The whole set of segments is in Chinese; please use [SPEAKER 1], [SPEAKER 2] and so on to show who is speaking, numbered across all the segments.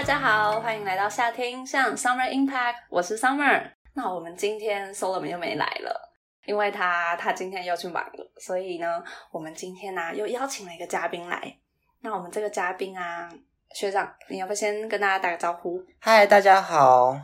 [SPEAKER 1] 大家好，欢迎来到夏天像 Summer Impact，我是 Summer。那我们今天 Solomon 又没来了，因为他他今天又去忙了，所以呢，我们今天呢、又邀请了一个嘉宾来。那我们这个嘉宾啊，学长，你要不先跟大家打个招呼？
[SPEAKER 2] 嗨，大家好，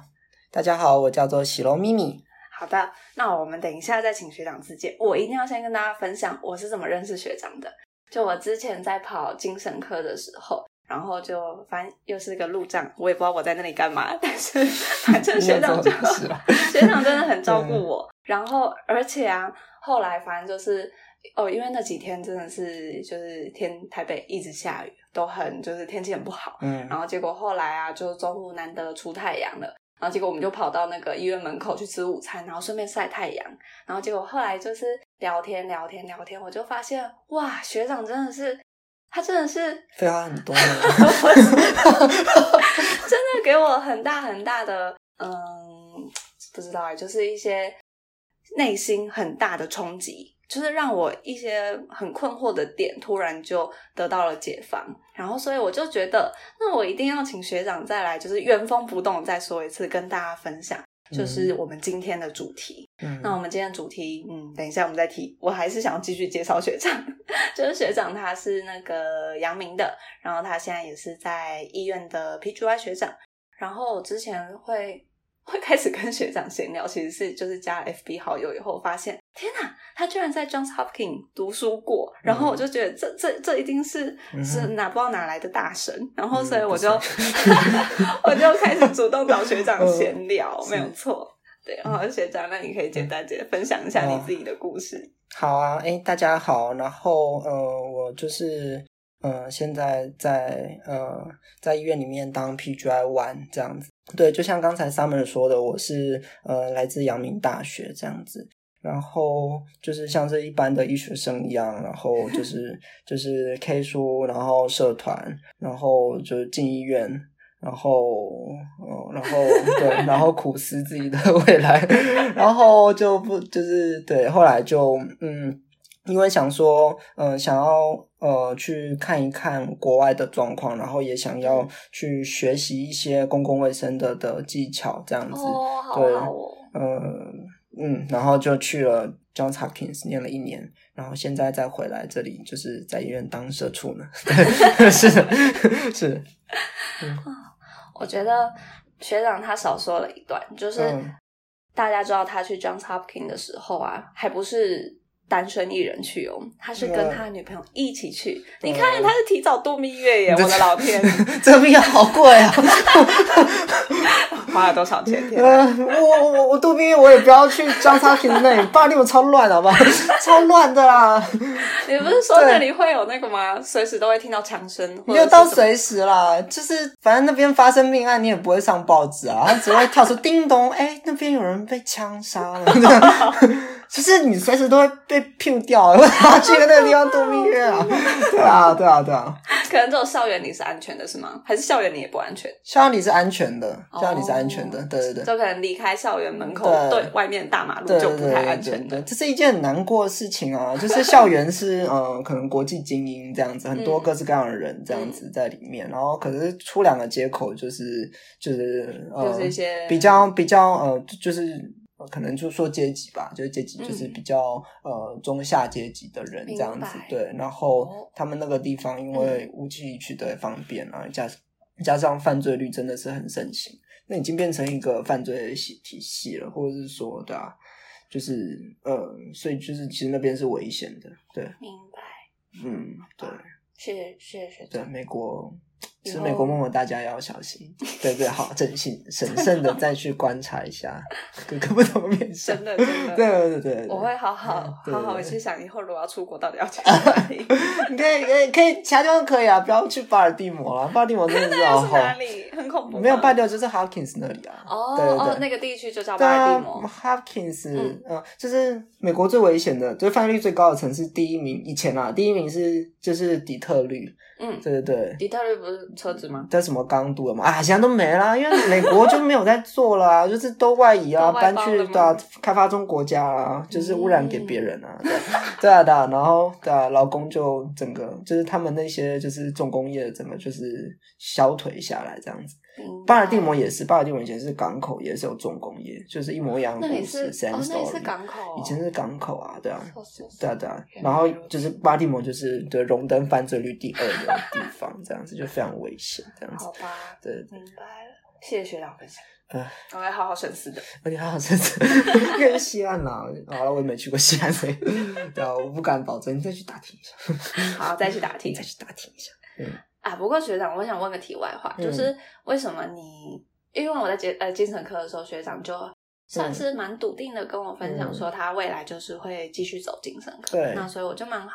[SPEAKER 2] 大家好，我叫做喜龙咪咪。
[SPEAKER 1] 好的，那我们等一下再请学长自荐。我一定要先跟大家分享我是怎么认识学长的。就我之前在跑精神科的时候，然后就反正又是个路障，我也不知道我在那里干嘛，但是 反正学长就
[SPEAKER 2] 你有做事啊
[SPEAKER 1] 学长真的很照顾我。然后而且啊，后来反正就是哦，因为那几天真的是就是天台北一直下雨，都很就是天气很不好。
[SPEAKER 2] 嗯
[SPEAKER 1] 然后结果后来啊，就中午难得出太阳了，然后结果我们就跑到那个医院门口去吃午餐，然后顺便晒太阳。然后结果后来就是聊天聊天聊天，我就发现哇，学长真的是，他真的是
[SPEAKER 2] 废话很多呢。
[SPEAKER 1] 真的给我很大很大的嗯，不知道哎，就是一些内心很大的冲击，就是让我一些很困惑的点突然就得到了解放，然后所以我就觉得，那我一定要请学长再来，就是原封不动再说一次，跟大家分享。就是我们今天的主题，
[SPEAKER 2] 嗯
[SPEAKER 1] 那我们今天的主题，嗯，等一下我们再提。我还是想要继续介绍学长，就是学长他是那个阳明的，然后他现在也是在医院的 PGY 学长。然后我之前会 会开始跟学长闲聊，其实是就是加 FB 好友以后，发现天哪，他居然在 Johns Hopkins 读书过，然后我就觉得这这这一定是
[SPEAKER 2] 嗯
[SPEAKER 1] 是哪不知道哪来的大神，然后
[SPEAKER 2] 嗯
[SPEAKER 1] 所以我就、
[SPEAKER 2] 不
[SPEAKER 1] 我就开始主动找学长
[SPEAKER 2] 嗯
[SPEAKER 1] 闲聊，
[SPEAKER 2] 是
[SPEAKER 1] 没有错。对，然后学长，那你可以简单简分享一下你自己的故事。
[SPEAKER 2] 好啊，哎，大家好。然后呃，我就是呃，现在在呃在医院里面当 PGI One 这样子。对，就像刚才 Summer 说的，我是呃来自阳明大学这样子。然后就是像这一般的医学生一样，然后就 是就是 K 书，然后社团，然后就是进医院，然后嗯，然后对，然后苦思自己的 未来，然后就不就是对，后来就嗯。因为想说，嗯、想要呃去看一看国外的状况，然后也想要去学习一些公共卫生的的技巧，这样子。
[SPEAKER 1] 哦，好
[SPEAKER 2] 对
[SPEAKER 1] 好哦，
[SPEAKER 2] 呃嗯，然后就去了 Johns Hopkins 念了一年，然后现在再回来这里，就是在医院当社畜呢。对，是的，是的，
[SPEAKER 1] 我觉得学长他少说了一段，就是
[SPEAKER 2] 嗯
[SPEAKER 1] 大家知道他去 Johns Hopkins 的时候啊，还不是。单身一人去哦，他是跟
[SPEAKER 2] 嗯
[SPEAKER 1] 他女朋友一起去。你看，他是提早度蜜月耶！我的老天，
[SPEAKER 2] 这蜜月好贵啊！
[SPEAKER 1] 花了多少钱？我，
[SPEAKER 2] 我我我杜宾我也不要去 Johns Hopkins 那里，巴黎我超乱，好不好？超乱的啦，
[SPEAKER 1] 你不是说那里会有那个吗？随时都会听到枪声，或
[SPEAKER 2] 没有到随时啦，就是反正那边发生命案，你也不会上报纸啊，它只会跳出叮咚，哎、那边有人被枪杀了，就是你随时都会被 Q 掉，为什么要去那个地方度蜜月啊？对啊，对啊，对啊，
[SPEAKER 1] 可能只有校园里是安全的，是吗？还是校园里也不安全？
[SPEAKER 2] 校园里是安全的，
[SPEAKER 1] 哦
[SPEAKER 2] 校园里是安全的，对对对。
[SPEAKER 1] 就可能离开校园门口，
[SPEAKER 2] 对
[SPEAKER 1] 对外面大马路就不太安全的
[SPEAKER 2] 对，。这是一件很难过的事情啊！就是校园是呃，可能国际精英这样子，很多
[SPEAKER 1] 嗯
[SPEAKER 2] 各式各样的人这样子在里面，然后可是出两个接口就是就是呃，
[SPEAKER 1] 就是一些
[SPEAKER 2] 比较比较呃，就是呃可能就说阶级吧，就是阶级就是
[SPEAKER 1] 嗯。
[SPEAKER 2] 比较、呃中下阶级的人这样子对，然后他们那个地方因为武器取得也方便啊，加加上犯罪率真的是很盛行。那已经变成一个犯罪系体系了，或者是说，对啊，就是呃，所以就是其实那边是危险的，对，
[SPEAKER 1] 明白。
[SPEAKER 2] 嗯，对。
[SPEAKER 1] 谢谢谢谢学
[SPEAKER 2] 对，美国是美国梦梦，大家要小心，对对，好，正信审慎的再去观察一下各个不同的面
[SPEAKER 1] 的真的
[SPEAKER 2] 对对对对，
[SPEAKER 1] 我会好好好好
[SPEAKER 2] 对
[SPEAKER 1] 去想，以后如果要出国，到底要去哪里？
[SPEAKER 2] 你可以可以可以，其他地方可以啊，不要去巴尔的摩了，巴尔的摩真的是
[SPEAKER 1] 那
[SPEAKER 2] 好
[SPEAKER 1] 哪里？很恐怖吗。
[SPEAKER 2] 没有巴尔的摩就是 Hawkins 那里啊，
[SPEAKER 1] 哦哦，那个地区就叫巴尔的
[SPEAKER 2] 啊
[SPEAKER 1] 摩。
[SPEAKER 2] ，Hopkins，
[SPEAKER 1] 嗯
[SPEAKER 2] 就是美国最危险的，就是犯罪率最高的城市，第一名以前啊，第一名是就是底特律，
[SPEAKER 1] 嗯，
[SPEAKER 2] 对对对，
[SPEAKER 1] 底特律不是车子吗？
[SPEAKER 2] 在什么刚度了吗？啊，现在都没啦，因为美国就没有在做了啊，就是都外移啊，搬去啊开发中国家啦，就是污染给别人啊，对对啊对啊，然后对啊，劳工就整个就是他们那些就是重工业整个就是消退下来这样子，巴尔的摩也是，巴尔的摩以前是港口，也是有重工业，就是一模一样的故事。
[SPEAKER 1] 哦，那也是港口，
[SPEAKER 2] 以前是港口啊，对啊，对啊，对啊。然后就是巴尔的摩就是对荣登犯罪率第二的地方，这样子就非常危险，这样子。
[SPEAKER 1] 好吧，
[SPEAKER 2] 对，
[SPEAKER 1] 明白了，谢谢学长分享。
[SPEAKER 2] 嗯，
[SPEAKER 1] 我会好好审视的。
[SPEAKER 2] 而且好好审视，因为西岸呐，好了，我也没去过西安，所以对啊，我不敢保证。你再去打听一下。
[SPEAKER 1] 好，再去打听，
[SPEAKER 2] 再去打听一下。嗯。
[SPEAKER 1] 啊，不过学长，我想问个题外话，就是为什么你？因为我在精呃精神科的时候，学长就算是蛮笃定的跟我分享说，他未来就是会继续走精神科。
[SPEAKER 2] 对，
[SPEAKER 1] 那所以我就蛮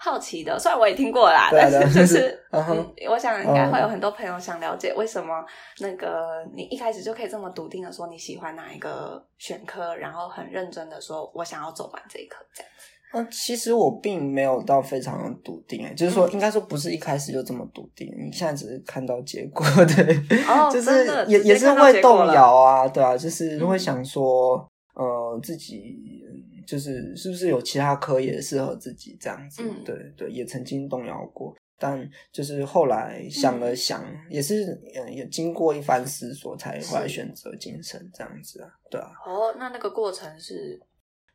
[SPEAKER 1] 好奇的，虽然我也听过啦，但是就是嗯，我想应该会有很多朋友想了解，为什么那个你一开始就可以这么笃定的说你喜欢哪一个选科，然后很认真的说我想要走完这一科这样子。
[SPEAKER 2] 嗯，其实我并没有到非常笃定哎，就是说，应该说不是一开始就这么笃定，你现在只是看到结果，对，就是也也是会动摇啊，对啊，就是会想说，呃，自己就是是不是有其他科也适合自己这样子，对对，也曾经动摇过，但就是后来想了想，也是也经过一番思索，才后来选择精神这样子啊，对啊。
[SPEAKER 1] 哦，那那个过程是。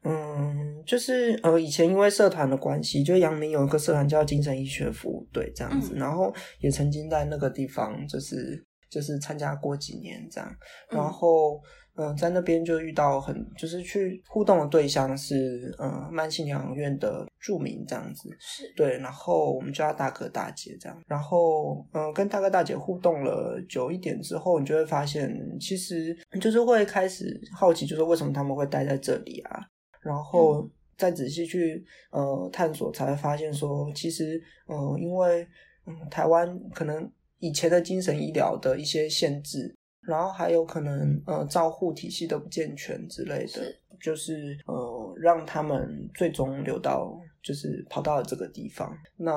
[SPEAKER 2] 嗯，就是呃，以前因为社团的关系，就阳明有一个社团叫精神医学服务队这样子，然后也曾经在那个地方就是就是参加过几年这样，然后嗯，在那边就遇到很就是去互动的对象是呃慢性疗养院的著名这样子，
[SPEAKER 1] 是。
[SPEAKER 2] 对，然后我们叫他大哥大姐这样，然后嗯，跟大哥大姐互动了久一点之后，你就会发现其实就是会开始好奇，就是为什么他们会待在这里啊？然后再仔细去呃探索，才会发现说，其实呃，因为嗯，台湾可能以前的精神医疗的一些限制，然后还有可能呃，照护体系的不健全之类的，就是呃，让他们最终流到就是跑到了这个地方。那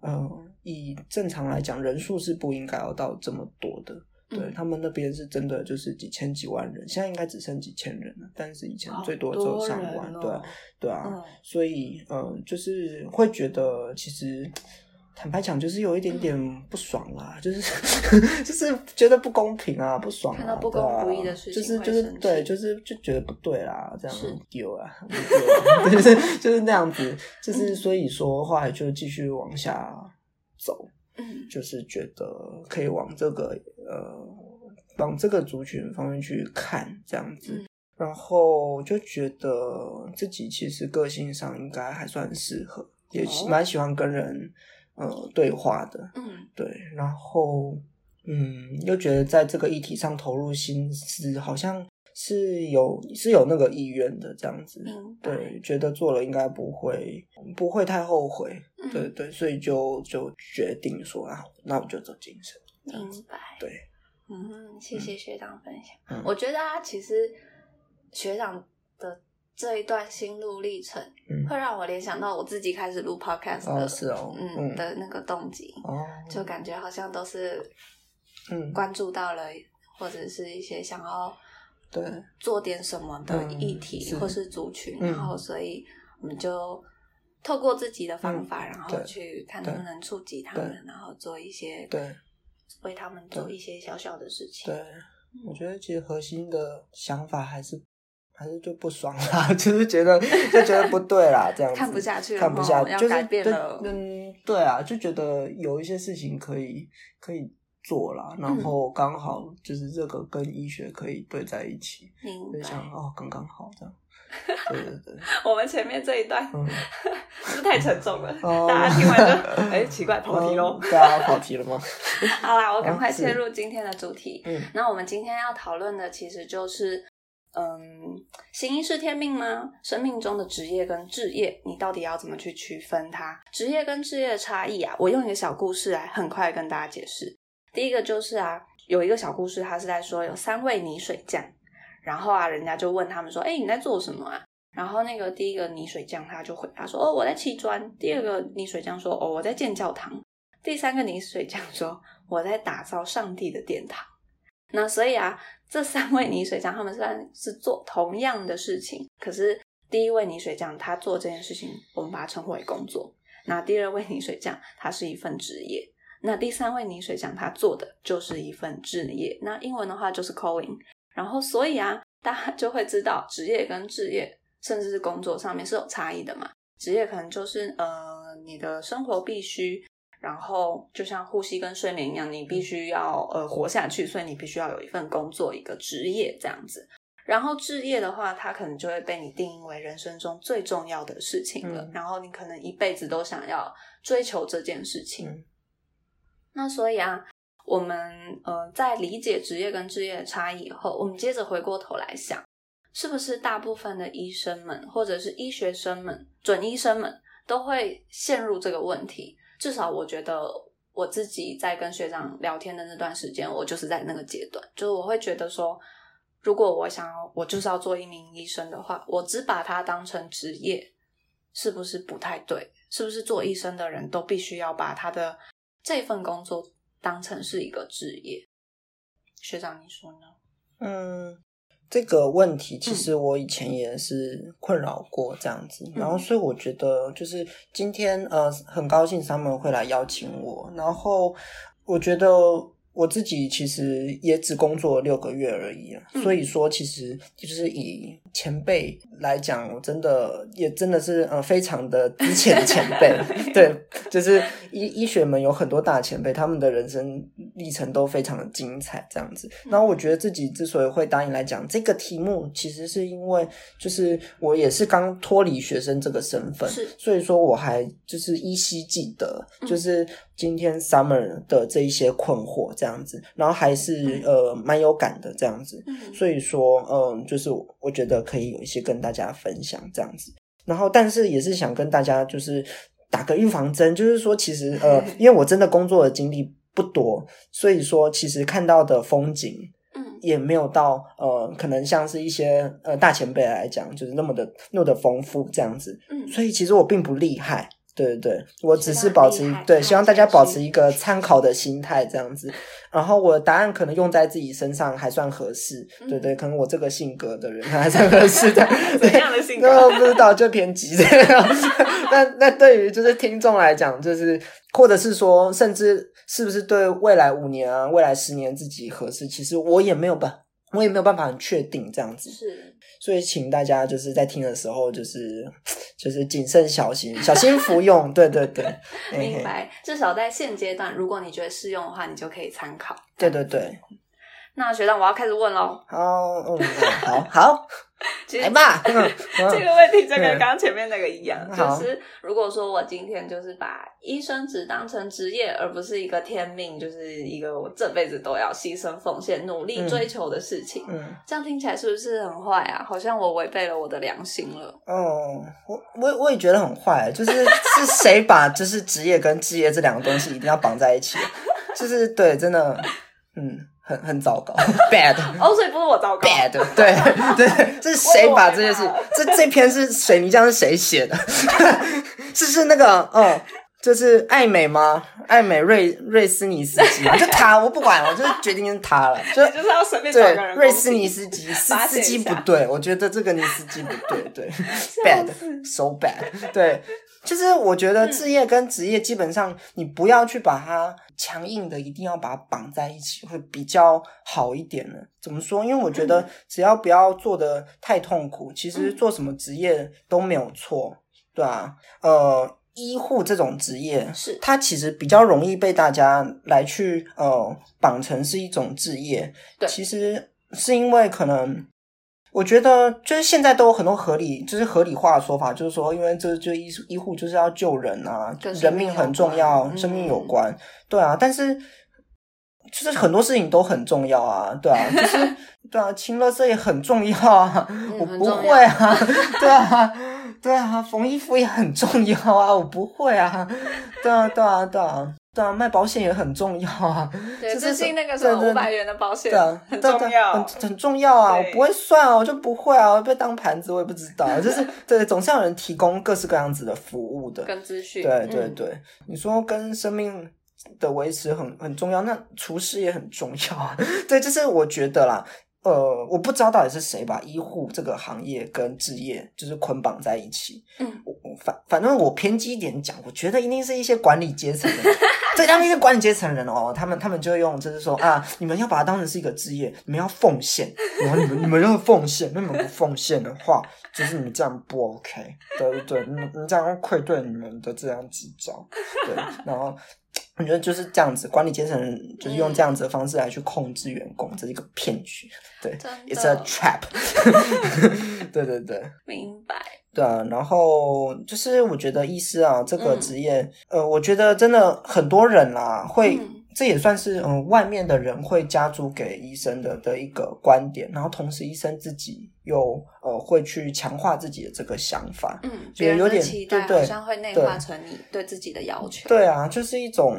[SPEAKER 2] 呃，以正常来讲，人数是不应该要到这么多的。对他们那边是真的就是几千几万人，现在应该只剩几千人了，但是以前最多只有上万，对对啊，所以呃，就是会觉得其实坦白讲，就是有一点点不爽啦，就是 就是觉得不公平啊，不爽，
[SPEAKER 1] 看到不公不义的事
[SPEAKER 2] 情，就是就是对，就是就觉得不对啦，这样丢啊，就是就是那样子，就是所以说后来就继续往下走。
[SPEAKER 1] 嗯，
[SPEAKER 2] 就是觉得可以往这个呃，往这个族群方面去看这样子，然后就觉得自己其实个性上应该还算适合，也蛮喜欢跟人呃对话的，
[SPEAKER 1] 嗯，
[SPEAKER 2] 对，然后嗯，又觉得在这个议题上投入心思，好像。是有是有那个意愿的这样子，对，觉得做了应该不会不会太后悔，对对，所以就就决定说啊，那我就走精神。
[SPEAKER 1] 明白，
[SPEAKER 2] 对，
[SPEAKER 1] 嗯，谢谢学长分享。我觉得啊，其实学长的这一段心路历程，会让我联想到我自己开始录 podcast 的，
[SPEAKER 2] 是哦，
[SPEAKER 1] 嗯的那个动机，
[SPEAKER 2] 哦，
[SPEAKER 1] 就感觉好像都是
[SPEAKER 2] 嗯
[SPEAKER 1] 关注到了，或者是一些想要。
[SPEAKER 2] 对，
[SPEAKER 1] 做点什么的议题或是族群，然后所以我们就透过自己的方法，然后去看能不能触及他们，然后做一些
[SPEAKER 2] 对，
[SPEAKER 1] 为他们做一些小小的事情。
[SPEAKER 2] 对，我觉得其实核心的想法还是还是就不爽啦，就是觉得就觉得不对啦，这样
[SPEAKER 1] 看不下去，
[SPEAKER 2] 看不下，
[SPEAKER 1] 要改变了。
[SPEAKER 2] 嗯，对啊，就觉得有一些事情可以可以。做啦，然后刚好就是这个跟医学可以对在一起，就想哦，刚刚好这样。对对对，
[SPEAKER 1] 我们前面这一段 是不是太沉重了？大家听完就哎奇怪跑题喽，
[SPEAKER 2] 大家跑题了吗？
[SPEAKER 1] 好啦，我赶快切入今天的主题。
[SPEAKER 2] 嗯，
[SPEAKER 1] 那我们今天要讨论的其实就是，嗯，行医是天命吗？生命中的职业跟置业，你到底要怎么去区分它？职业跟置业的差异啊，我用一个小故事来很快跟大家解释。第一个就是啊，有一个小故事，他是在说有三位泥水匠，然后啊，人家就问他们说：“哎，你在做什么啊？”然后那个第一个泥水匠他就回答说：“哦，我在砌砖。”第二个泥水匠说：“哦，我在建教堂。”第三个泥水匠说：“我在打造上帝的殿堂。”那所以啊，这三位泥水匠他们虽然是做同样的事情，可是第一位泥水匠他做这件事情，我们把它称为工作；那第二位泥水匠他是一份职业。那第三位泥水匠他做的就是一份置业，那英文的话就是 calling。然后所以啊，大家就会知道职业跟置业，甚至是工作上面是有差异的嘛。职业可能就是呃你的生活必须，然后就像呼吸跟睡眠一样，你必须要呃活下去，所以你必须要有一份工作，一个职业这样子。然后置业的话，它可能就会被你定义为人生中最重要的事情了。然后你可能一辈子都想要追求这件事情。那所以啊，我们呃在理解职业跟职业的差异以后，我们接着回过头来想，是不是大部分的医生们或者是医学生们、准医生们都会陷入这个问题？至少我觉得我自己在跟学长聊天的那段时间，我就是在那个阶段，就是我会觉得说。如果我想要，我就是要做一名医生的话，我只把它当成职业，是不是不太对？是不是做医生的人都必须要把他的这份工作当成是一个职业？学长，你说呢？
[SPEAKER 2] 嗯，这个问题其实我以前也是困扰过这样子，然后所以我觉得就是今天呃很高兴他们会来邀请我，然后我觉得。我自己其实也只工作六个月而已，所以说其实就是以前辈来讲，我真的也真的是呃非常的之前的前辈，对，就是医医学们有很多大前辈，他们的人生历程都非常的精彩，这样子。然后我觉得自己之所以会答应来讲这个题目，其实是因为就是我也是刚脱离学生这个身份，
[SPEAKER 1] 是，
[SPEAKER 2] 所以说我还就是依稀记得，就是今天 Summer 的这一些困惑。这样子，然后还是呃蛮有感的这样子，所以说嗯，就是我觉得可以有一些跟大家分享这样子，然后但是也是想跟大家就是打个预防针，就是说其实呃，因为我真的工作的经历不多，所以说其实看到的风景，嗯，也没有到呃，可能像是一些呃大前辈来讲，就是那么的那么的丰富这样子，嗯，所以其实我并不厉害。对对对，我只是保持对，希望大家保持一个参考的心态这样子。然后我的答案可能用在自己身上还算合适，对对，可能我这个性格的人还算合适的。
[SPEAKER 1] 怎样的性格？
[SPEAKER 2] 不知道，就偏激这样。那那对于就是听众来讲，就是或者是说，甚至是不是对未来五年啊、未来十年自己合适，其实我也没有办，我也没有办法很确定这样子。
[SPEAKER 1] 是。
[SPEAKER 2] 所以，请大家就是在听的时候，就是 就是谨慎小心，小心服用。对对对，
[SPEAKER 1] 明白。至少在现阶段，如果你觉得适用的话，你就可以参考。
[SPEAKER 2] 对对对。
[SPEAKER 1] 那学长，我要开始问喽。
[SPEAKER 2] 好，嗯，好好。来吧，这
[SPEAKER 1] 个问题就跟刚刚前面那个一样，就是如果说我今天就是把医生只当成职业，而不是一个天命，就是一个我这辈子都要牺牲奉献、努力追求的事情，嗯，这样听起来是不是很坏啊？好像我违背了我的良心了。
[SPEAKER 2] 哦，我我我也觉得很坏，就是 是谁把就是职业跟职业这两个东西一定要绑在一起？就是对，真的，嗯。很很糟糕，bad。
[SPEAKER 1] 哦，所以不是我糟糕
[SPEAKER 2] ，bad。对对，这是谁把这件事？这这篇是水泥浆是谁写的？是是那个嗯，就是艾美吗？艾美瑞瑞斯尼斯基就他，我不管，我就决定是他了。
[SPEAKER 1] 就 就是要随便找个人。
[SPEAKER 2] 瑞斯尼斯基司司机不对，我觉得这个尼斯基不对，对，bad，so bad，对。就是我觉得置业跟职业基本上，你不要去把它强硬的，一定要把它绑在一起，会比较好一点呢。怎么说？因为我觉得只要不要做的太痛苦，其实做什么职业都没有错，对啊。呃，医护这种职业
[SPEAKER 1] 是
[SPEAKER 2] 它其实比较容易被大家来去呃绑成是一种职业，
[SPEAKER 1] 对，
[SPEAKER 2] 其实是因为可能。我觉得就是现在都有很多合理，就是合理化的说法，就是说，因为这就医医护就是要救人啊，人命很重要，生命有关，对啊。但是就是很多事情都很重要啊，对啊，就是 对啊，清乐这也很重要啊，我不会啊，对啊，对啊，缝衣服也很重要啊，我不会啊，对啊，对啊，对啊。对啊，卖保险也很重要啊。
[SPEAKER 1] 对，最近那个什么五百元的保险，
[SPEAKER 2] 对啊，
[SPEAKER 1] 很重要，
[SPEAKER 2] 很很重要啊。我不会算啊，我就不会啊，我被当盘子，我也不知道。就是对，总是有人提供各式各样子的服务的，
[SPEAKER 1] 跟资讯。
[SPEAKER 2] 对对对，你说跟生命的维持很很重要，那厨师也很重要啊。对，就是我觉得啦。呃，我不知道到底是谁把医护这个行业跟置业就是捆绑在一起。嗯，我反反正我偏激一点讲，我觉得一定是一些管理阶层的这当然是管理阶层人哦，他们他们就会用就是说啊，你们要把它当成是一个职业，你们要奉献，然后你们你们要奉献，那你们不奉献的话，就是你们这样不 OK，对对对？你你这样愧对你们的这样执照，对，然后。我觉得就是这样子，管理阶层就是用这样子的方式来去控制员工，这是一个骗局。对，It's a trap。对对对，
[SPEAKER 1] 明白。
[SPEAKER 2] 对啊，然后就是我觉得医师啊这个职业，呃，我觉得真的很多人啦会。这也算是嗯，外面的人会加注给医生的的一个观点，然后同时医生自己又呃会去强化自己的这个想法，
[SPEAKER 1] 嗯，别人的期待好像会内化成你对自己的要求，
[SPEAKER 2] 对啊，就是一种，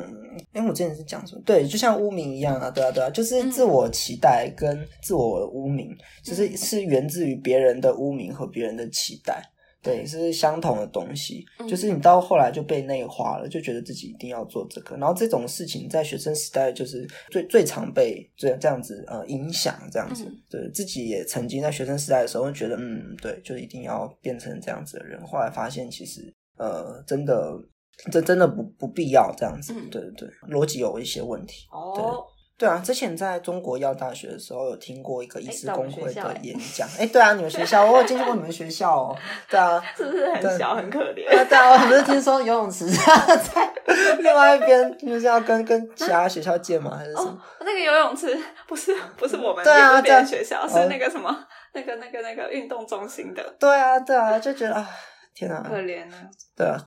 [SPEAKER 2] 因为我之前是讲什么，对，就像污名一样啊，对啊，对啊，就是自我期待跟自我污名，就是是源自于别人的污名和别人的期待。对，是相同的东西，就是你到后来就被内化了，就觉得自己一定要做这个，然后这种事情在学生时代就是最最常被这这样子呃影响，这样子，对自己也曾经在学生时代的时候觉得，嗯，对，就一定要变成这样子的人，后来发现其实呃真的这真的不不必要这样子，对对对，逻辑有一些问题，哦。对啊，之前在中国药大学的时候有听过一个医师工会的演讲。哎，对啊，你们学校我有进去过你们学校哦。对啊，
[SPEAKER 1] 是不是很小很可怜？
[SPEAKER 2] 对啊，我不是听说游泳池 在另外一边，你们是要跟跟其他学校借吗？还是什么？
[SPEAKER 1] 那个游泳池不是不是我们对啊，别的学校是那个什么那个那个那个运动中心的。
[SPEAKER 2] 对啊，对啊，就觉得啊，天啊，
[SPEAKER 1] 可怜啊。
[SPEAKER 2] 对啊。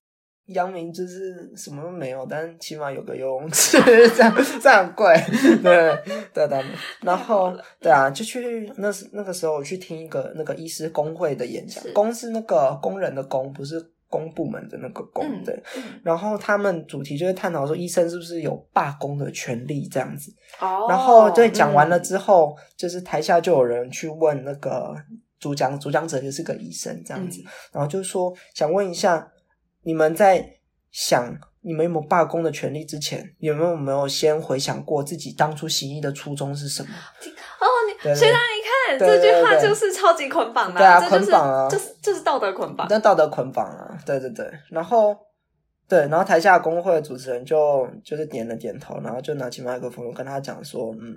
[SPEAKER 2] 阳明就是什么都没有，但起码有个游泳池，这样这样贵，对对对。然后对啊，就去那时那个时候我去听一个那个医师工会的演讲，工是那个工人的工，不是公部门的那个工，对。然后他们主题就是探讨说，医生是不是有罢工的权利这样子。哦。然后对讲完了之后，就是台下就有人去问那个主讲，主讲者就是个医生这样子，然后就说想问一下。你们在想你们有没有罢工的权利之前，有没有没有先回想过自己当初行医的初衷是什么？
[SPEAKER 1] 哦，你学长，你看这句话就是超级捆绑的，
[SPEAKER 2] 对啊，捆绑啊，
[SPEAKER 1] 就是就是道德捆绑，
[SPEAKER 2] 那道德捆绑啊，对对对，然后对，然后台下工会的主持人就就是点了点头，然后就拿起麦克风跟他讲说，嗯。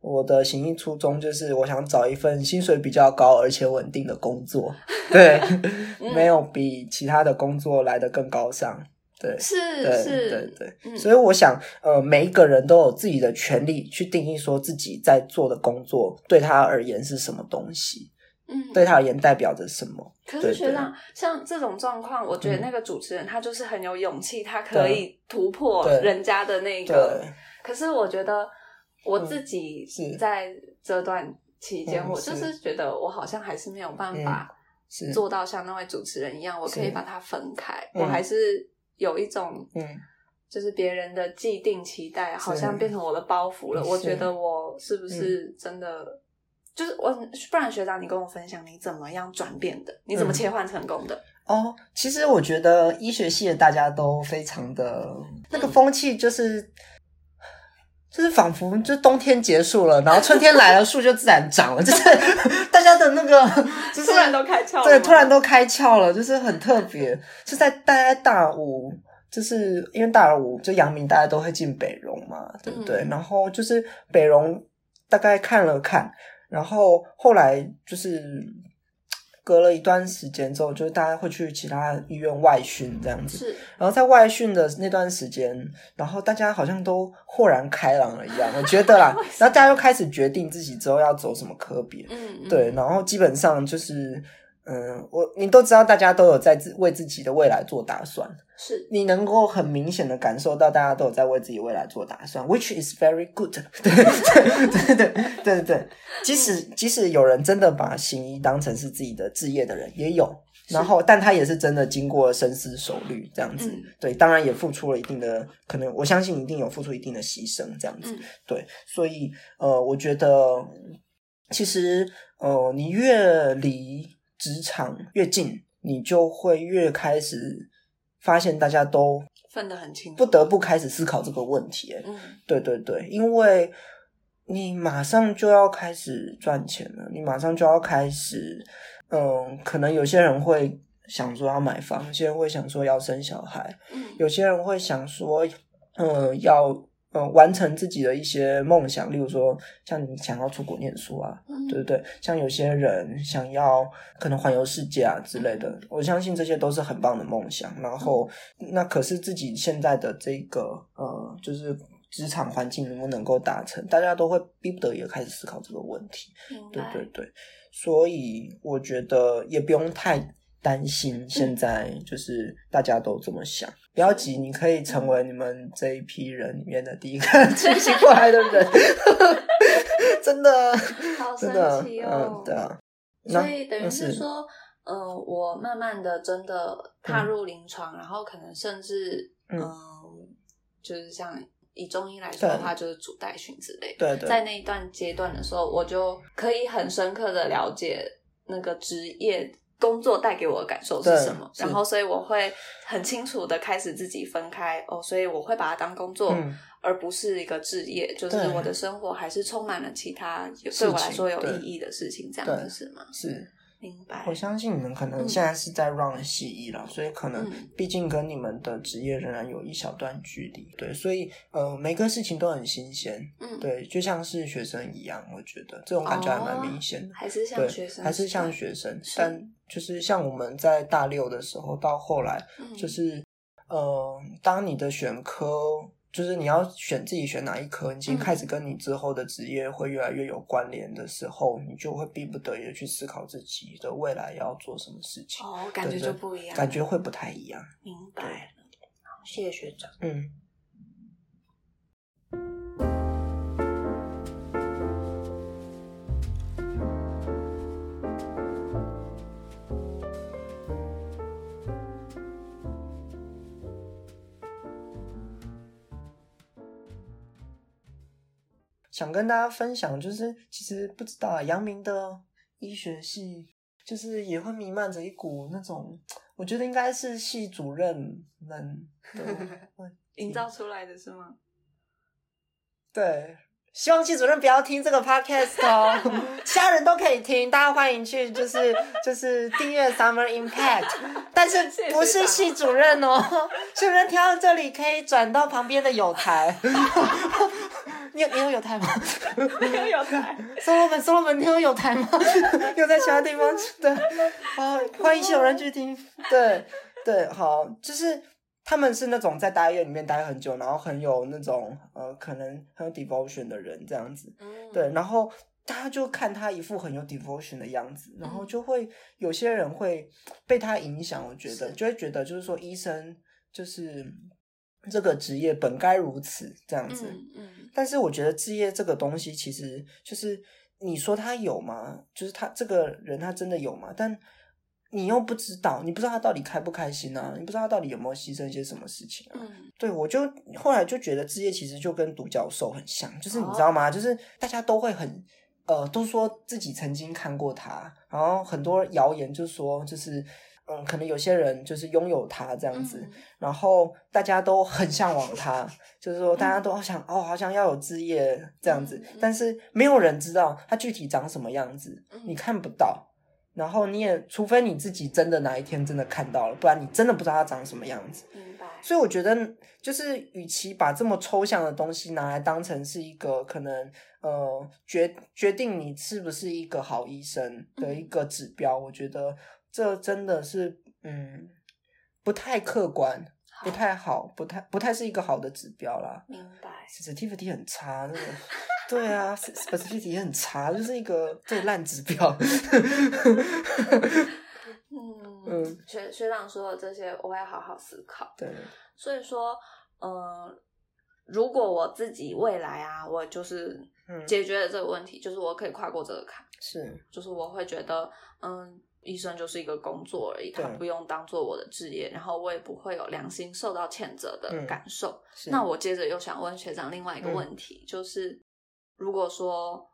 [SPEAKER 2] 我的行医初衷就是我想找一份薪水比较高而且稳定的工作，对，没有比其他的工作来的更高尚，对，
[SPEAKER 1] 是，
[SPEAKER 2] 是，对对，所以我想，呃，每一个人都有自己的权利去定义说自己在做的工作对他而言是什么东西，嗯，对他而言代表着什么。
[SPEAKER 1] 可是学长，像这种状况，我觉得那个主持人他就是很有勇气，他可以突破人家的那个，可是我觉得。我自己是在这段期间，我就是觉得我好像还是没有办法做到像那位主持人一样，我可以把它分开。我还是有一种，嗯，就是别人的既定期待，好像变成我的包袱了。我觉得我是不是真的？就是我，不然学长，你跟我分享你怎么样转变的？你怎么切换成功的？
[SPEAKER 2] 哦，其实我觉得医学系的大家都非常的那个风气，就是。就是仿佛就冬天结束了，然后春天来了，树就自然长了。就是 大家的那个，就是
[SPEAKER 1] 突然都开窍了，
[SPEAKER 2] 对，突然都开窍了，就是很特别。是在大家大五，就是因为大二五就阳明，大家都会进北荣嘛，对不对？然后就是北荣大概看了看，然后后来就是。隔了一段时间之后，就是大家会去其他医院外训这样子，
[SPEAKER 1] 是。
[SPEAKER 2] 然后在外训的那段时间，然后大家好像都豁然开朗了一样，我觉得啦。然后大家又开始决定自己之后要走什么科别，嗯，对。然后基本上就是，嗯，我你都知道，大家都有在自为自己的未来做打算。
[SPEAKER 1] 是。
[SPEAKER 2] 你能够很明显的感受到，大家都有在为自己未来做打算，which is very good。对对对对对对。对，即使即使有人真的把行医当成是自己的职业的人也有，然后但他也是真的经过深思熟虑这样子，对，当然也付出了一定的，可能我相信一定有付出一定的牺牲这样子，对，所以呃，我觉得其实呃，你越离职场越近，你就会越开始。发现大家都
[SPEAKER 1] 分得很清，
[SPEAKER 2] 不得不开始思考这个问题。嗯，对对对，因为你马上就要开始赚钱了，你马上就要开始，嗯，可能有些人会想说要买房，有些人会想说要生小孩，嗯，有些人会想说嗯，要呃完成自己的一些梦想，例如说像你想要出国念书啊，
[SPEAKER 1] 嗯
[SPEAKER 2] 对不对？像有些人想要可能环游世界啊之类的，我相信这些都是很棒的梦想。然后，那可是自己现在的这个呃，就是职场环境能不能够达成，大家都会逼不得已地开始思考这个问题。对对对，所以我觉得也不用太担心，现在就是大家都这么想，不要急，你可以成为你们这一批人里面的第一个清醒过来的人，真的，
[SPEAKER 1] 好神奇哦。
[SPEAKER 2] 嗯，对啊，
[SPEAKER 1] 所以等于是说，呃，我慢慢的真的踏入临床，然后可能甚至，
[SPEAKER 2] 嗯。
[SPEAKER 1] 嗯、就是像以中医来说的话，就是主代训之类的。
[SPEAKER 2] 对对。
[SPEAKER 1] 在那一段阶段的时候，我就可以很深刻的了解那个职业工作带给我的感受是什么，然后所以我会很清楚的开始自己分开哦，所以我会把它当工作。
[SPEAKER 2] 嗯
[SPEAKER 1] 而不是一个职业，就是我的生活还是充满了其他对我来说有意义的事情，这样
[SPEAKER 2] 对
[SPEAKER 1] 子是吗？
[SPEAKER 2] 是。
[SPEAKER 1] 明白
[SPEAKER 2] 我。相信你们可能
[SPEAKER 1] 嗯
[SPEAKER 2] 现在是在 run 西医了，所以可能
[SPEAKER 1] 嗯
[SPEAKER 2] 毕竟跟你们的职业仍然有一小段距离，对，所以呃每个事情都很新鲜，
[SPEAKER 1] 嗯，，
[SPEAKER 2] 对，就像是学生一样，我觉得这种感觉还蛮明显的。
[SPEAKER 1] 还是像
[SPEAKER 2] 对，
[SPEAKER 1] 学生，
[SPEAKER 2] 还是像学生，但就是像我们在大六的时候，到后来
[SPEAKER 1] 嗯
[SPEAKER 2] 就是，呃，当你的选科，就是你要选自己选哪一科，已经
[SPEAKER 1] 嗯
[SPEAKER 2] 开始跟你之后的职业会越来越有关联的时候，你就会逼不得已的去思考自己的未来要做什么事情，
[SPEAKER 1] 哦，感觉就不一样，
[SPEAKER 2] 感觉会不太一样。
[SPEAKER 1] 明白了。好，谢谢学长。
[SPEAKER 2] 嗯。想跟大家分享，就是其实不知道啊阳明的医学系，就是也会弥漫着一股那种，我觉得应该是系主任们的
[SPEAKER 1] 营造出来的是吗？
[SPEAKER 2] 对，希望系主任不要听这个 podcast 哦，其他人都可以听，大家欢迎去就是就是订阅 Summer Impact，但是不是系主任哦，系主任听到这里可以转到旁边的有台。你有你有有台吗？
[SPEAKER 1] 没有有台。
[SPEAKER 2] 所罗门，所罗门，你有有台吗？有在其他地方？对，好，欢迎有人去听。对对，好，就是他们是那种在大医院里面待很久，然后很有那种呃，可能很有 devotion 的人这样子。
[SPEAKER 1] 嗯，
[SPEAKER 2] 对，然后大家就看他一副很有 devotion 的样子，然后就会有些人会被他影响，我觉得就会觉得就是说医生就是这个职业本该如此这样子。
[SPEAKER 1] 嗯嗯
[SPEAKER 2] 但是我觉得置业这个东西，其实就是你说他有吗？就是他这个人他真的有吗？但你又不知道，你不知道他到底开不开心啊？你不知道他到底有没有牺牲一些什么事情啊？
[SPEAKER 1] 嗯
[SPEAKER 2] 对，我就后来就觉得置业其实就跟独角兽很像，就是你知道吗？就是大家都会很呃，都说自己曾经看过他，然后很多谣言就说就是。嗯，可能有些人就是拥有它这样子，
[SPEAKER 1] 嗯
[SPEAKER 2] 然后大家都很向往它，就是说大家都想、哦，好像要有置业这样子，但是没有人知道它具体长什么样子，
[SPEAKER 1] 嗯
[SPEAKER 2] 你看不到，然后你也除非你自己真的哪一天真的看到了，不然你真的不知道它长什么样子。
[SPEAKER 1] 明白。
[SPEAKER 2] 所以我觉得，就是与其把这么抽象的东西拿来当成是一个可能呃决决定你是不是一个好医生的一个指标，我觉得这真的是嗯不太客观，不太好，不太不太是一个好的指标啦。
[SPEAKER 1] 明白。
[SPEAKER 2] sensitivity 很差，那个对啊，specificity 也很差，就是一个最烂指标。
[SPEAKER 1] 嗯
[SPEAKER 2] 嗯
[SPEAKER 1] 学学长说的这些，我会好好思考。
[SPEAKER 2] 对，
[SPEAKER 1] 所以说，呃，如果我自己未来啊，我就是
[SPEAKER 2] 嗯
[SPEAKER 1] 解决了这个问题，就是我可以跨过这个坎，
[SPEAKER 2] 是，
[SPEAKER 1] 就是我会觉得，嗯，医生就是一个工作而已，他不用当做我的职业，然后我也不会有良心受到谴责的
[SPEAKER 2] 嗯
[SPEAKER 1] 感受。
[SPEAKER 2] 是
[SPEAKER 1] 那我接着又想问学长另外一个
[SPEAKER 2] 嗯
[SPEAKER 1] 问题，就是如果说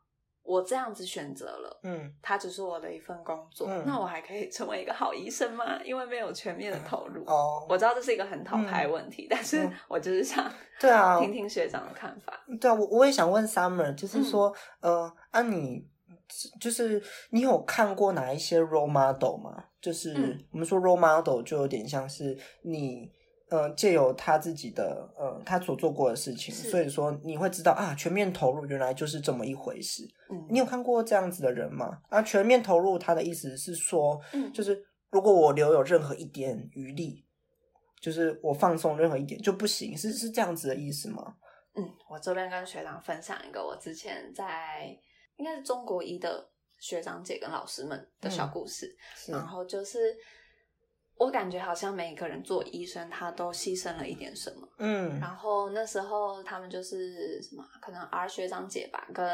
[SPEAKER 1] 我这样子选择了。
[SPEAKER 2] 嗯
[SPEAKER 1] 它只是我的一份工作，
[SPEAKER 2] 嗯
[SPEAKER 1] 那我还可以成为一个好医生吗？因为没有全面的投入。
[SPEAKER 2] 哦，
[SPEAKER 1] 我知道这是一个很讨拍的问题，但是
[SPEAKER 2] 嗯
[SPEAKER 1] 我就是想
[SPEAKER 2] 对啊，
[SPEAKER 1] 听听学长的看法。
[SPEAKER 2] 对啊，我我也想问 Summer，就是
[SPEAKER 1] 嗯
[SPEAKER 2] 说，呃，啊你，就是你有看过哪一些 role model 吗？就是、
[SPEAKER 1] 嗯
[SPEAKER 2] 我们说 role model 就有点像是你呃，借由他自己的呃，他所做过的事情，所以说你会知道啊，全面投入原来就是这么一回事。
[SPEAKER 1] 嗯，
[SPEAKER 2] 你有看过这样子的人吗？啊，全面投入，他的意思是说，
[SPEAKER 1] 嗯
[SPEAKER 2] 就是如果我留有任何一点余力，就是我放松任何一点就不行，是是这样子的意思吗？
[SPEAKER 1] 嗯，我这边跟学长分享一个我之前在应该是中国医的学长姐跟老师们的小故事，
[SPEAKER 2] 是
[SPEAKER 1] 然后就是我感觉好像每一个人做医生，他都牺牲了一点什么。
[SPEAKER 2] 嗯
[SPEAKER 1] 然后那时候他们就是什么，可能 R 学长姐吧，跟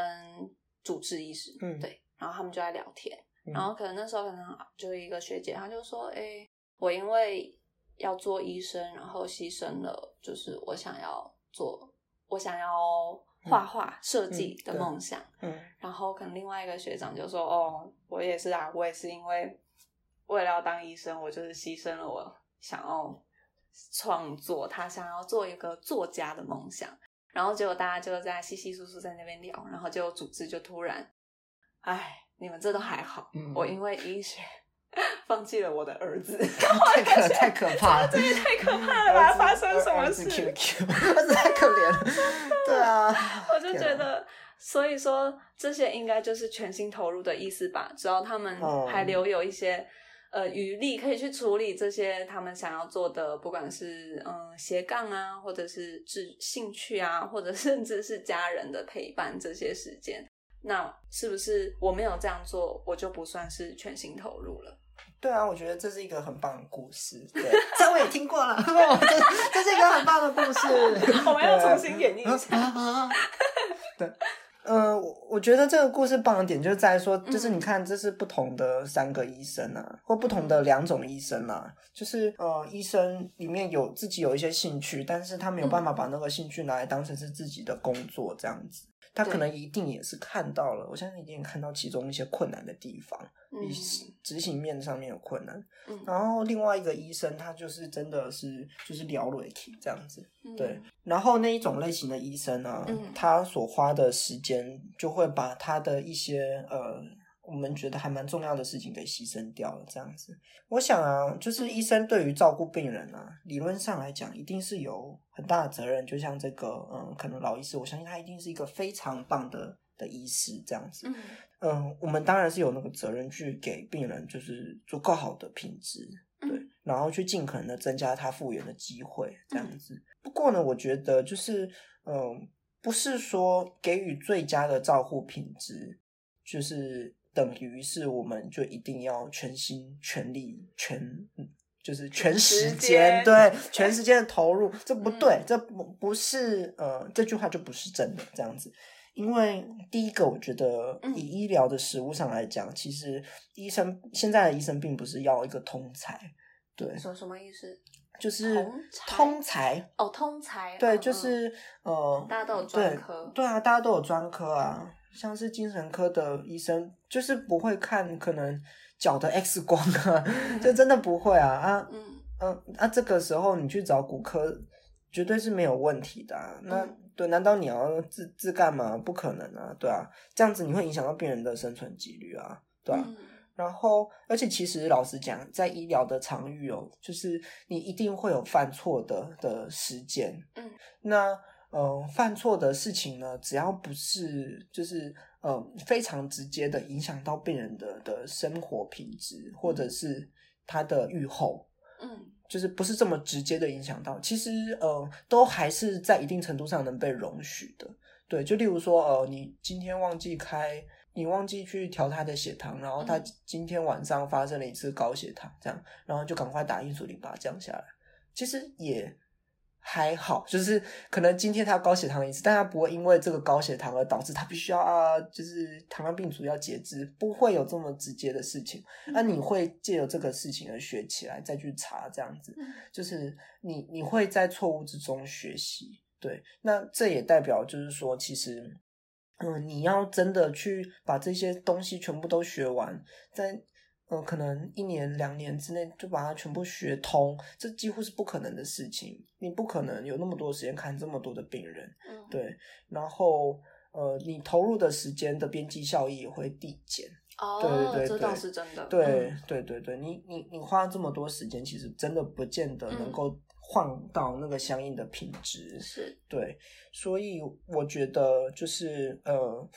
[SPEAKER 1] 主治医师，
[SPEAKER 2] 嗯
[SPEAKER 1] 对，然后他们就在聊天，
[SPEAKER 2] 嗯
[SPEAKER 1] 然后可能那时候可能就一个学姐，她就说，哎、我因为要做医生，然后牺牲了，就是我想要做，我想要画画设计的梦想。
[SPEAKER 2] 嗯
[SPEAKER 1] 然后可能另外一个学长就说：“哦，我也是啊，我也是因为为了要当医生，我就是牺牲了我想要创作，他想要做一个作家的梦想。”然后结果大家就在稀稀疏疏在那边聊，然后结果组织就突然，哎，你们这都还好，
[SPEAKER 2] 嗯
[SPEAKER 1] 我因为医学 放弃了我的儿子，
[SPEAKER 2] 太可太可怕了，
[SPEAKER 1] 这也太可怕了吧！发生什么事
[SPEAKER 2] ？QQ，儿子太可怜了，对啊，
[SPEAKER 1] 我就觉得，所以说这些应该就是全心投入的意思吧。只要他们
[SPEAKER 2] 哦
[SPEAKER 1] 还留有一些、呃余力，可以去处理这些他们想要做的，不管是嗯斜杠啊，或者是志兴趣啊，或者甚至是家人的陪伴这些时间。那是不是我没有这样做，我就不算是全心投入了？
[SPEAKER 2] 对啊，我觉得这是一个很棒的故事。对，这我也听过了，哦 这这是一个很棒的故事。
[SPEAKER 1] 我们要重新演绎一下。
[SPEAKER 2] 啊对，呃，我我觉得这个故事棒的点就在于说，就是
[SPEAKER 1] 嗯
[SPEAKER 2] 你看，这是不同的三个医生啊，或不同的两种医生啊，就是呃，医生里面有自己有一些兴趣，但是他没有办法把那个兴趣拿来当成是自己的工作这样子。他可能一定也是看到了，我相信一定也看到其中一些困难的地方，
[SPEAKER 1] 嗯
[SPEAKER 2] 以执行面上面有困难。
[SPEAKER 1] 嗯
[SPEAKER 2] 然后另外一个医生，他就是真的是就是聊了题这样子，
[SPEAKER 1] 嗯
[SPEAKER 2] 对。然后那一种类型的医生呢，
[SPEAKER 1] 嗯
[SPEAKER 2] 他所花的时间就会把他的一些呃，我们觉得还蛮重要的事情给牺牲掉了，这样子。我想啊，就是医生对于照顾病人啊，理论上来讲，一定是有很大的责任。就像这个，嗯，可能老医师，我相信他一定是一个非常棒的的医师，这样子。
[SPEAKER 1] 嗯
[SPEAKER 2] 嗯，我们当然是有那个责任去给病人就是足够好的品质，对，
[SPEAKER 1] 嗯
[SPEAKER 2] 然后去尽可能的增加他复原的机会，这样
[SPEAKER 1] 嗯
[SPEAKER 2] 子。不过呢，我觉得就是，嗯，不是说给予最佳的照护品质，就是等于是我们就一定要全心全力全。嗯就是全时
[SPEAKER 1] 时
[SPEAKER 2] 间，对 全时间的投入，这不对，
[SPEAKER 1] 嗯
[SPEAKER 2] 这不不是呃，这句话就不是真的这样子。因为第一个，我觉得
[SPEAKER 1] 嗯
[SPEAKER 2] 以医疗的实务上来讲，其实医生现在的医生并不是要一个通才，对，
[SPEAKER 1] 说什么意思？
[SPEAKER 2] 就是
[SPEAKER 1] 通才哦，通才，
[SPEAKER 2] 对，就是呃，
[SPEAKER 1] 大家都有专
[SPEAKER 2] 对
[SPEAKER 1] 科
[SPEAKER 2] 对啊，大家都有专科啊，像是精神科的医生，就是不会看可能脚的 X 光啊，这真的不会啊啊，
[SPEAKER 1] 嗯
[SPEAKER 2] 嗯啊，这个时候你去找骨科，绝对是没有问题的、啊。那、
[SPEAKER 1] 嗯
[SPEAKER 2] 对，难道你要自自干嘛？不可能啊，对啊，这样子你会影响到病人的生存几率啊，对啊。
[SPEAKER 1] 嗯
[SPEAKER 2] 然后，而且其实老实讲，在医疗的场域哦，就是你一定会有犯错的的时间。
[SPEAKER 1] 嗯，
[SPEAKER 2] 那呃，犯错的事情呢，只要不是就是呃非常直接的影响到病人的的生活品质，或者是他的愈后，
[SPEAKER 1] 嗯
[SPEAKER 2] 就是不是这么直接的影响到，其实呃都还是在一定程度上能被容许的。对，就例如说呃，你今天忘记开，你忘记去调他的血糖，然后他
[SPEAKER 1] 嗯
[SPEAKER 2] 今天晚上发生了一次高血糖，这样，然后就赶快打印速林把它降下来，其实也。还好，就是可能今天他高血糖一次，但他不会因为这个高血糖而导致他必须要啊，就是糖尿病足要截肢，不会有这么直接的事情。那、你会借由这个事情而学起来，再去查这样子，
[SPEAKER 1] 嗯
[SPEAKER 2] 就是你你会在错误之中学习。对，那这也代表就是说，其实，嗯，你要真的去把这些东西全部都学完，在呃可能一年两年之内就把它全部学通，这几乎是不可能的事情。你不可能有那么多时间看这么多的病人，
[SPEAKER 1] 嗯，
[SPEAKER 2] 对，然后呃，你投入的时间的边际效益也会递减。
[SPEAKER 1] 哦，
[SPEAKER 2] 对对对
[SPEAKER 1] 这倒是真的，
[SPEAKER 2] 对、
[SPEAKER 1] 嗯
[SPEAKER 2] 对对对，你你你花这么多时间，其实真的不见得能
[SPEAKER 1] 嗯
[SPEAKER 2] 够换到那个相应的品质。
[SPEAKER 1] 是
[SPEAKER 2] 对，所以我觉得就是呃，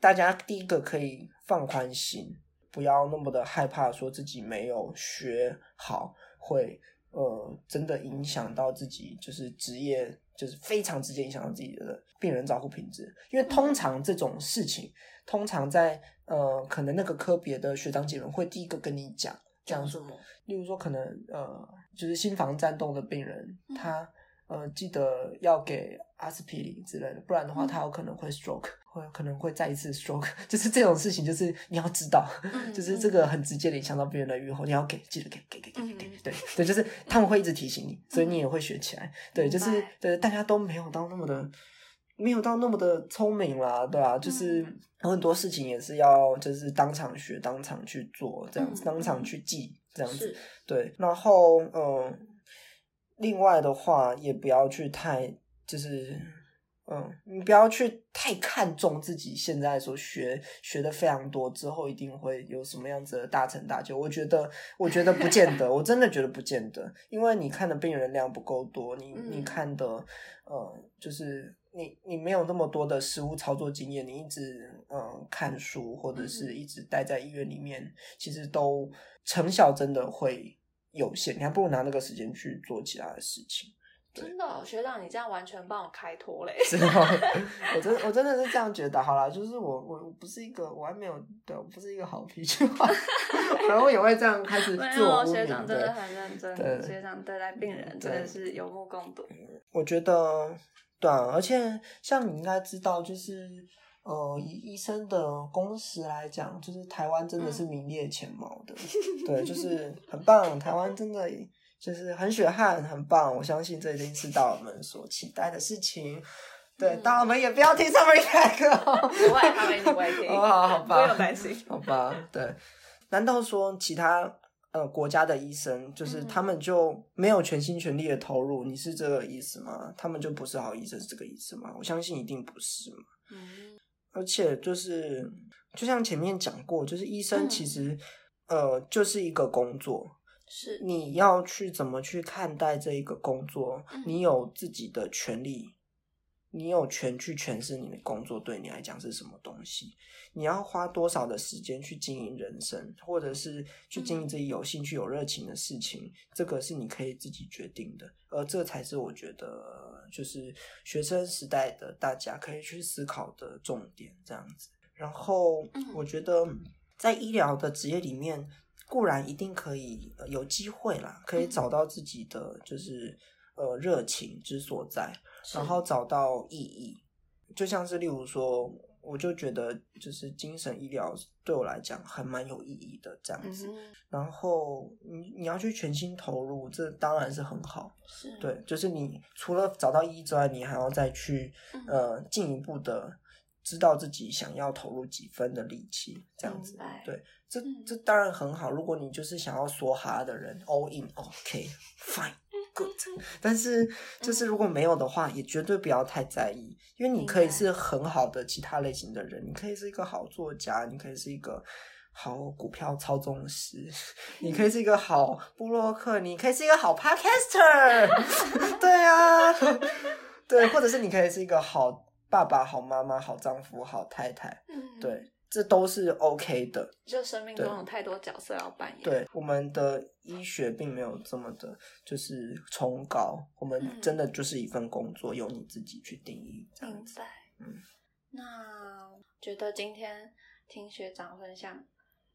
[SPEAKER 2] 大家第一个可以放宽心，不要那么的害怕，说自己没有学好会呃真的影响到自己，就是职业就是非常直接影响到自己的病人照护品质。因为通常这种事情，通常在呃可能那个科别的学长姐们会第一个跟你讲。讲
[SPEAKER 1] 什么？
[SPEAKER 2] 例如说，可能呃，就是心房颤动的病人，
[SPEAKER 1] 嗯
[SPEAKER 2] 他呃记得要给阿司匹林之类的，不然的话，
[SPEAKER 1] 嗯
[SPEAKER 2] 他有可能会 stroke，会可能会再一次 stroke。就是这种事情，就是你要知道，
[SPEAKER 1] 嗯
[SPEAKER 2] 就是这个很直接的影响到别人的愈后，你要给，记得给，给给给给给
[SPEAKER 1] 嗯，
[SPEAKER 2] 对 对，就是他们会一直提醒你，所以你也会学起来。对，就是对大家都没有到那么的。没有到那么的聪明啦，对啊，就是
[SPEAKER 1] 嗯
[SPEAKER 2] 有很多事情也是要就是当场学、当场去做，这样子，
[SPEAKER 1] 嗯
[SPEAKER 2] 当场
[SPEAKER 1] 嗯
[SPEAKER 2] 去记，这样子。
[SPEAKER 1] 是
[SPEAKER 2] 对，然后嗯，另外的话也不要去太就是嗯，你不要去太看重自己现在所学学的非常多之后一定会有什么样子的大成大就。我觉得，我觉得不见得，我真的觉得不见得，因为你看的病人量不够多，你你
[SPEAKER 1] 嗯
[SPEAKER 2] 看的呃，就是你你没有那么多的实物操作经验，你一直嗯看书或者是
[SPEAKER 1] 嗯
[SPEAKER 2] 一直待在医院里面，其实都成效真的会有限，你还不如拿那个时间去做其他的事情。
[SPEAKER 1] 真的哦、学长，你这样完全帮我开脱嘞。
[SPEAKER 2] 之后，我真我真的是这样觉得。好啦，就是我我我不是一个，我还没有对，我不是一个好脾气话，然后也会这样开始
[SPEAKER 1] 没
[SPEAKER 2] 自我，污名。
[SPEAKER 1] 学长真的，很认真，
[SPEAKER 2] 对
[SPEAKER 1] 学长对待病人真的是有目共睹。
[SPEAKER 2] 我觉得对啊，而且像你应该知道，就是呃，以医生的工时来讲，就是台湾真的是名列前茅的，对，就是很棒，台湾真的。就是很血汗，很棒，我相信这一定是大我们所期待的事情。对，
[SPEAKER 1] 嗯
[SPEAKER 2] 大我们也不要听 Summer Tag 哦。
[SPEAKER 1] 不会，他们不会听，
[SPEAKER 2] 哦，好好
[SPEAKER 1] 不
[SPEAKER 2] 吧，
[SPEAKER 1] 用担心。
[SPEAKER 2] 好吧，对。难道说其他呃国家的医生，就是
[SPEAKER 1] 嗯
[SPEAKER 2] 他们就没有全心全力的投入？你是这个意思吗？他们就不是好医生，是这个意思吗？我相信一定不是嘛。
[SPEAKER 1] 嗯
[SPEAKER 2] 而且就是，就像前面讲过，就是医生
[SPEAKER 1] 嗯
[SPEAKER 2] 其实、呃就是一个工作，
[SPEAKER 1] 是，
[SPEAKER 2] 你要去怎么去看待这一个工作，
[SPEAKER 1] 嗯
[SPEAKER 2] 你有自己的权利，你有权去诠释你的工作对你来讲是什么东西。你要花多少的时间去经营人生，或者是去经营自己有兴趣、有热情的事情，这个是你可以自己决定的。而这才是我觉得，就是学生时代的大家可以去思考的重点，这样子。然后
[SPEAKER 1] 嗯
[SPEAKER 2] 我觉得在医疗的职业里面，固然一定可以、呃有机会啦，可以
[SPEAKER 1] 嗯
[SPEAKER 2] 找到自己的就是呃热情之所在，然后找到意义。就像是例如说，我就觉得就是精神医疗对我来讲还蛮有意义的这样子。
[SPEAKER 1] 嗯，
[SPEAKER 2] 然后你你要去全心投入，这当然是很好。
[SPEAKER 1] 是，
[SPEAKER 2] 对，就是你除了找到意义之外，你还要再去
[SPEAKER 1] 嗯
[SPEAKER 2] 呃进一步的知道自己想要投入几分的力气，这样子。对，这
[SPEAKER 1] 嗯
[SPEAKER 2] 这当然很好。如果你就是想要梭哈的人，all in，OK，fine，good、但是就是如果没有的话，也绝对不要太在意，因为你可以是很好的其他类型的人，你可以是一个好作家，你可以是一个。好股票操纵师，你可以是一个好布洛克，你可以是一个好 podcaster，对啊，对，或者是你可以是一个好爸爸、好妈妈、好丈夫、好太太，
[SPEAKER 1] 嗯，
[SPEAKER 2] 对，这都是 OK 的。
[SPEAKER 1] 就生命中有太多角色要扮演。，
[SPEAKER 2] 对，我们的医学并没有这么的，就是崇高，我们
[SPEAKER 1] 嗯
[SPEAKER 2] 真的就是一份工作，由你自己去定义这样子。
[SPEAKER 1] 明白。
[SPEAKER 2] 嗯，
[SPEAKER 1] 那觉得今天听学长分享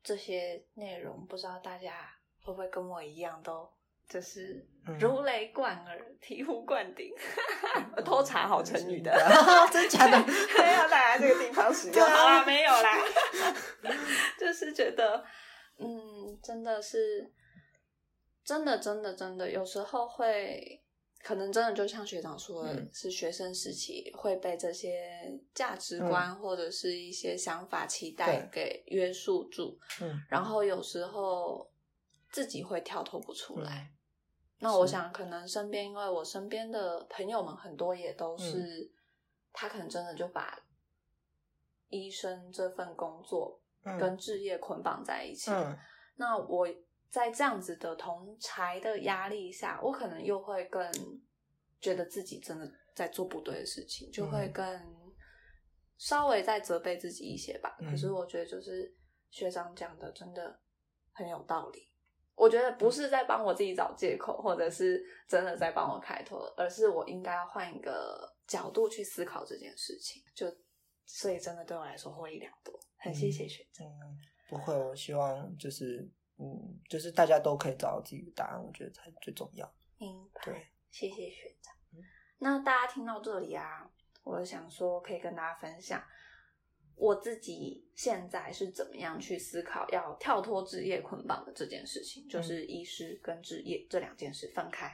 [SPEAKER 1] 这些内容，不知道大家会不会跟我一样都。就是
[SPEAKER 2] 嗯
[SPEAKER 1] 如雷贯耳、醍醐灌顶，偷查好成语的，
[SPEAKER 2] 真假的？
[SPEAKER 1] 要带来这个地方使用。
[SPEAKER 2] 对啊
[SPEAKER 1] 好啦，没有啦，就是觉得，嗯，真的是，真的，真的，真的，有时候会，可能真的就像学长说的，
[SPEAKER 2] 嗯。
[SPEAKER 1] 是学生时期会被这些价值观、或者是一些想法、期待给约束住，
[SPEAKER 2] 嗯。
[SPEAKER 1] 然后有时候自己会跳脱不出来。
[SPEAKER 2] 嗯
[SPEAKER 1] 那我想，可能身边，因为我身边的朋友们很多也都是，
[SPEAKER 2] 嗯
[SPEAKER 1] 他可能真的就把医生这份工作
[SPEAKER 2] 嗯
[SPEAKER 1] 跟置业捆绑在一起。
[SPEAKER 2] 嗯
[SPEAKER 1] 那我在这样子的同才的压力下，我可能又会更觉得自己真的在做不对的事情，就会更稍微再责备自己一些吧。可是我觉得就是学长讲的真的很有道理。我觉得不是在帮我自己找借口，或者是真的在帮我开脱，而是我应该要换一个角度去思考这件事情。就所以真的对我来说获益良多，很谢谢学长。
[SPEAKER 2] 嗯，不会，我希望就是嗯，就是大家都可以找到自己的答案，我觉得才最重要。
[SPEAKER 1] 明白，
[SPEAKER 2] 对，
[SPEAKER 1] 谢谢学长。那大家听到这里啊，我想说可以跟大家分享。我自己现在是怎么样去思考要跳脱职业捆绑的这件事情，就是医师跟职业这两件事分开。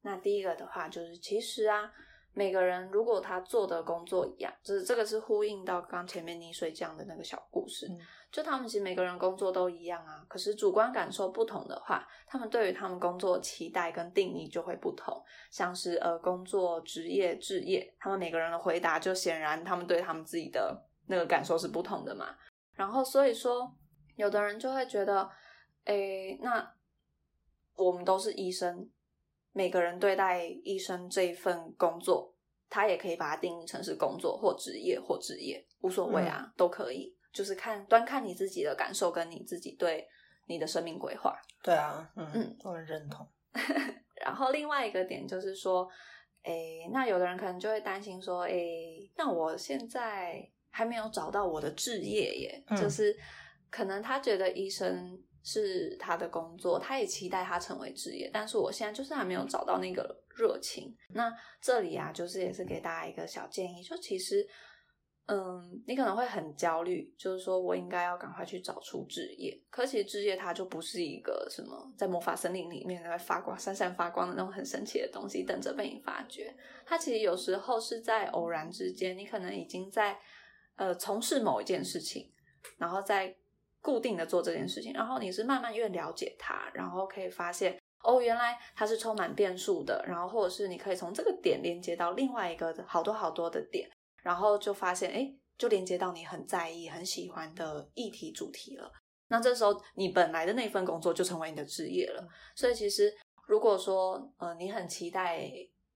[SPEAKER 1] 那第一个的话，就是其实啊，每个人如果他做的工作一样，就是这个是呼应到刚前面溺水讲的那个小故事，就他们其实每个人工作都一样啊，可是主观感受不同的话，他们对于他们工作的期待跟定义就会不同。像是呃工作职业置业，他们每个人的回答就显然他们对他们自己的。那个感受是不同的嘛，然后所以说，有的人就会觉得，诶，那我们都是医生，每个人对待医生这一份工作，他也可以把它定义成是工作或职业或职业，无所谓啊，都可以，就是看端看你自己的感受跟你自己对你的生命规划。
[SPEAKER 2] 对啊，嗯，我很认同。
[SPEAKER 1] 然后另外一个点就是说，诶，那有的人可能就会担心说，诶，那我现在。还没有找到我的置业耶，就是可能他觉得医生是他的工作，他也期待他成为职业，但是我现在就是还没有找到那个热情。那这里啊，就是也是给大家一个小建议，就其实，嗯，你可能会很焦虑，就是说我应该要赶快去找出置业，可其实置业它就不是一个什么在魔法森林里面在发光、闪闪发光的那种很神奇的东西，等着被你发掘。它其实有时候是在偶然之间，你可能已经在。呃，从事某一件事情，然后再固定的做这件事情，然后你是慢慢越了解它，然后可以发现，哦，原来它是充满变数的，然后或者是你可以从这个点连接到另外一个好多好多的点，然后就发现，哎，就连接到你很在意、很喜欢的议题主题了。那这时候你本来的那份工作就成为你的职业了。所以其实如果说，呃，你很期待，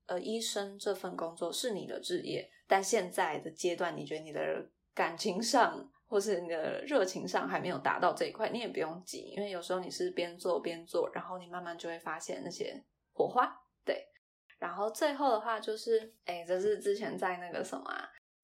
[SPEAKER 1] 呃，医生这份工作是你的职业。但现在的阶段，你觉得你的感情上，或是你的热情上还没有达到这一块，你也不用急，因为有时候你是边做边做，然后你慢慢就会发现那些火花。对，然后最后的话就是，哎，这是之前在那个什么，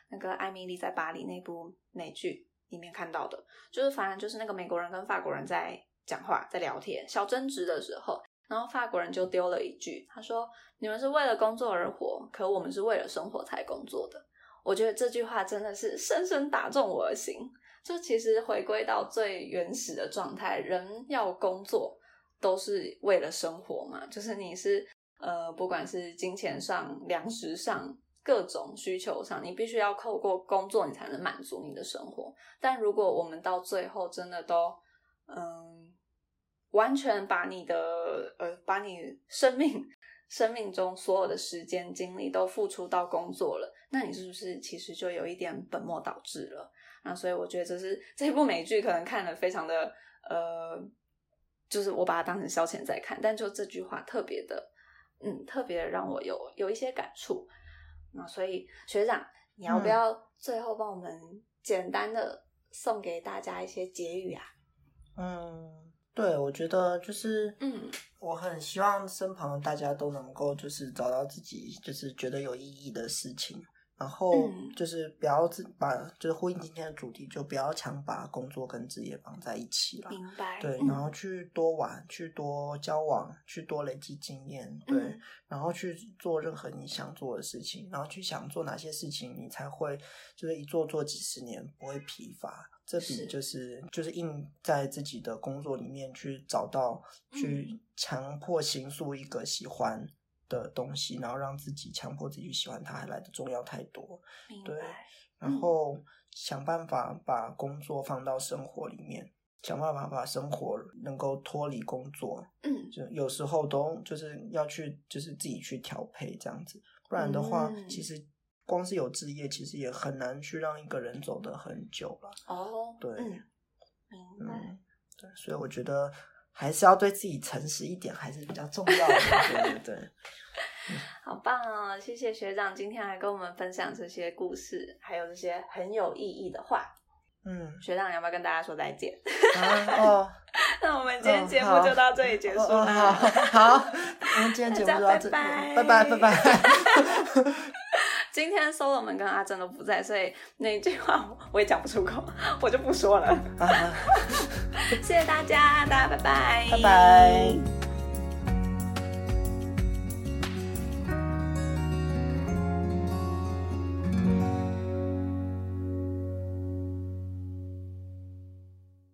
[SPEAKER 1] 那个艾米丽在巴黎那部美剧里面看到的，就是反正就是那个美国人跟法国人在讲话，在聊天，小争执的时候。然后法国人就丢了一句，他说：“你们是为了工作而活，可我们是为了生活才工作的。”我觉得这句话真的是深深打中我的心。就其实回归到最原始的状态，人要工作都是为了生活嘛。就是你是呃，不管是金钱上、粮食上各种需求上，你必须要透过工作，你才能满足你的生活。但如果我们到最后真的都嗯。完全把你的呃，把你生命生命中所有的时间精力都付出到工作了，那你是不是其实就有一点本末倒置了？那所以我觉得这是这部美剧可能看的非常的呃，就是我把它当成消遣在看，但就这句话特别的，嗯，特别的让我有有一些感触。那所以学长，你要不要最后帮我们简单的送给大家一些结语啊？
[SPEAKER 2] 嗯。对，我觉得就是，嗯，我很希望身旁的大家都能够就是找到自己就是觉得有意义的事情，然后就是不要自把就是呼应今天的主题，就不要强把工作跟职业绑在一起了。
[SPEAKER 1] 明白。
[SPEAKER 2] 对，然后去多玩，去多交往，去多累积经验，对，然后去做任何你想做的事情，然后去想做哪些事情，你才会就是一做做几十年不会疲乏。这比就是就是硬在自己的工作里面去找到，去强迫形塑一个喜欢的东西，然后让自己强迫自己去喜欢它，还来的重要太多。对，然后想办法把工作放到生活里面，想办法把生活能够脱离工作。嗯，就有时候都就是要去，就是自己去调配这样子，不然的话，其实。光是有置业，其实也很难去让一个人走得很久了。
[SPEAKER 1] 哦，
[SPEAKER 2] 对，
[SPEAKER 1] 明白。
[SPEAKER 2] 对，所以我觉得还是要对自己诚实一点，还是比较重要的。对对对，
[SPEAKER 1] 好棒哦！谢谢学长今天来跟我们分享这些故事，还有这些很有意义的话。
[SPEAKER 2] 嗯，
[SPEAKER 1] 学长，你要不要跟大家说再见？
[SPEAKER 2] 啊哦，
[SPEAKER 1] 那我们今天节目就到这里结束
[SPEAKER 2] 哦
[SPEAKER 1] 啦。
[SPEAKER 2] 好好，我们今天节目就到这里，
[SPEAKER 1] 拜
[SPEAKER 2] 拜
[SPEAKER 1] 拜
[SPEAKER 2] 拜拜拜。
[SPEAKER 1] 今天 Solomon 跟阿珍都不在，所以那句话我也讲不出口，我就不说了。
[SPEAKER 2] 啊
[SPEAKER 1] 谢谢大家，大家拜拜，
[SPEAKER 2] 拜拜。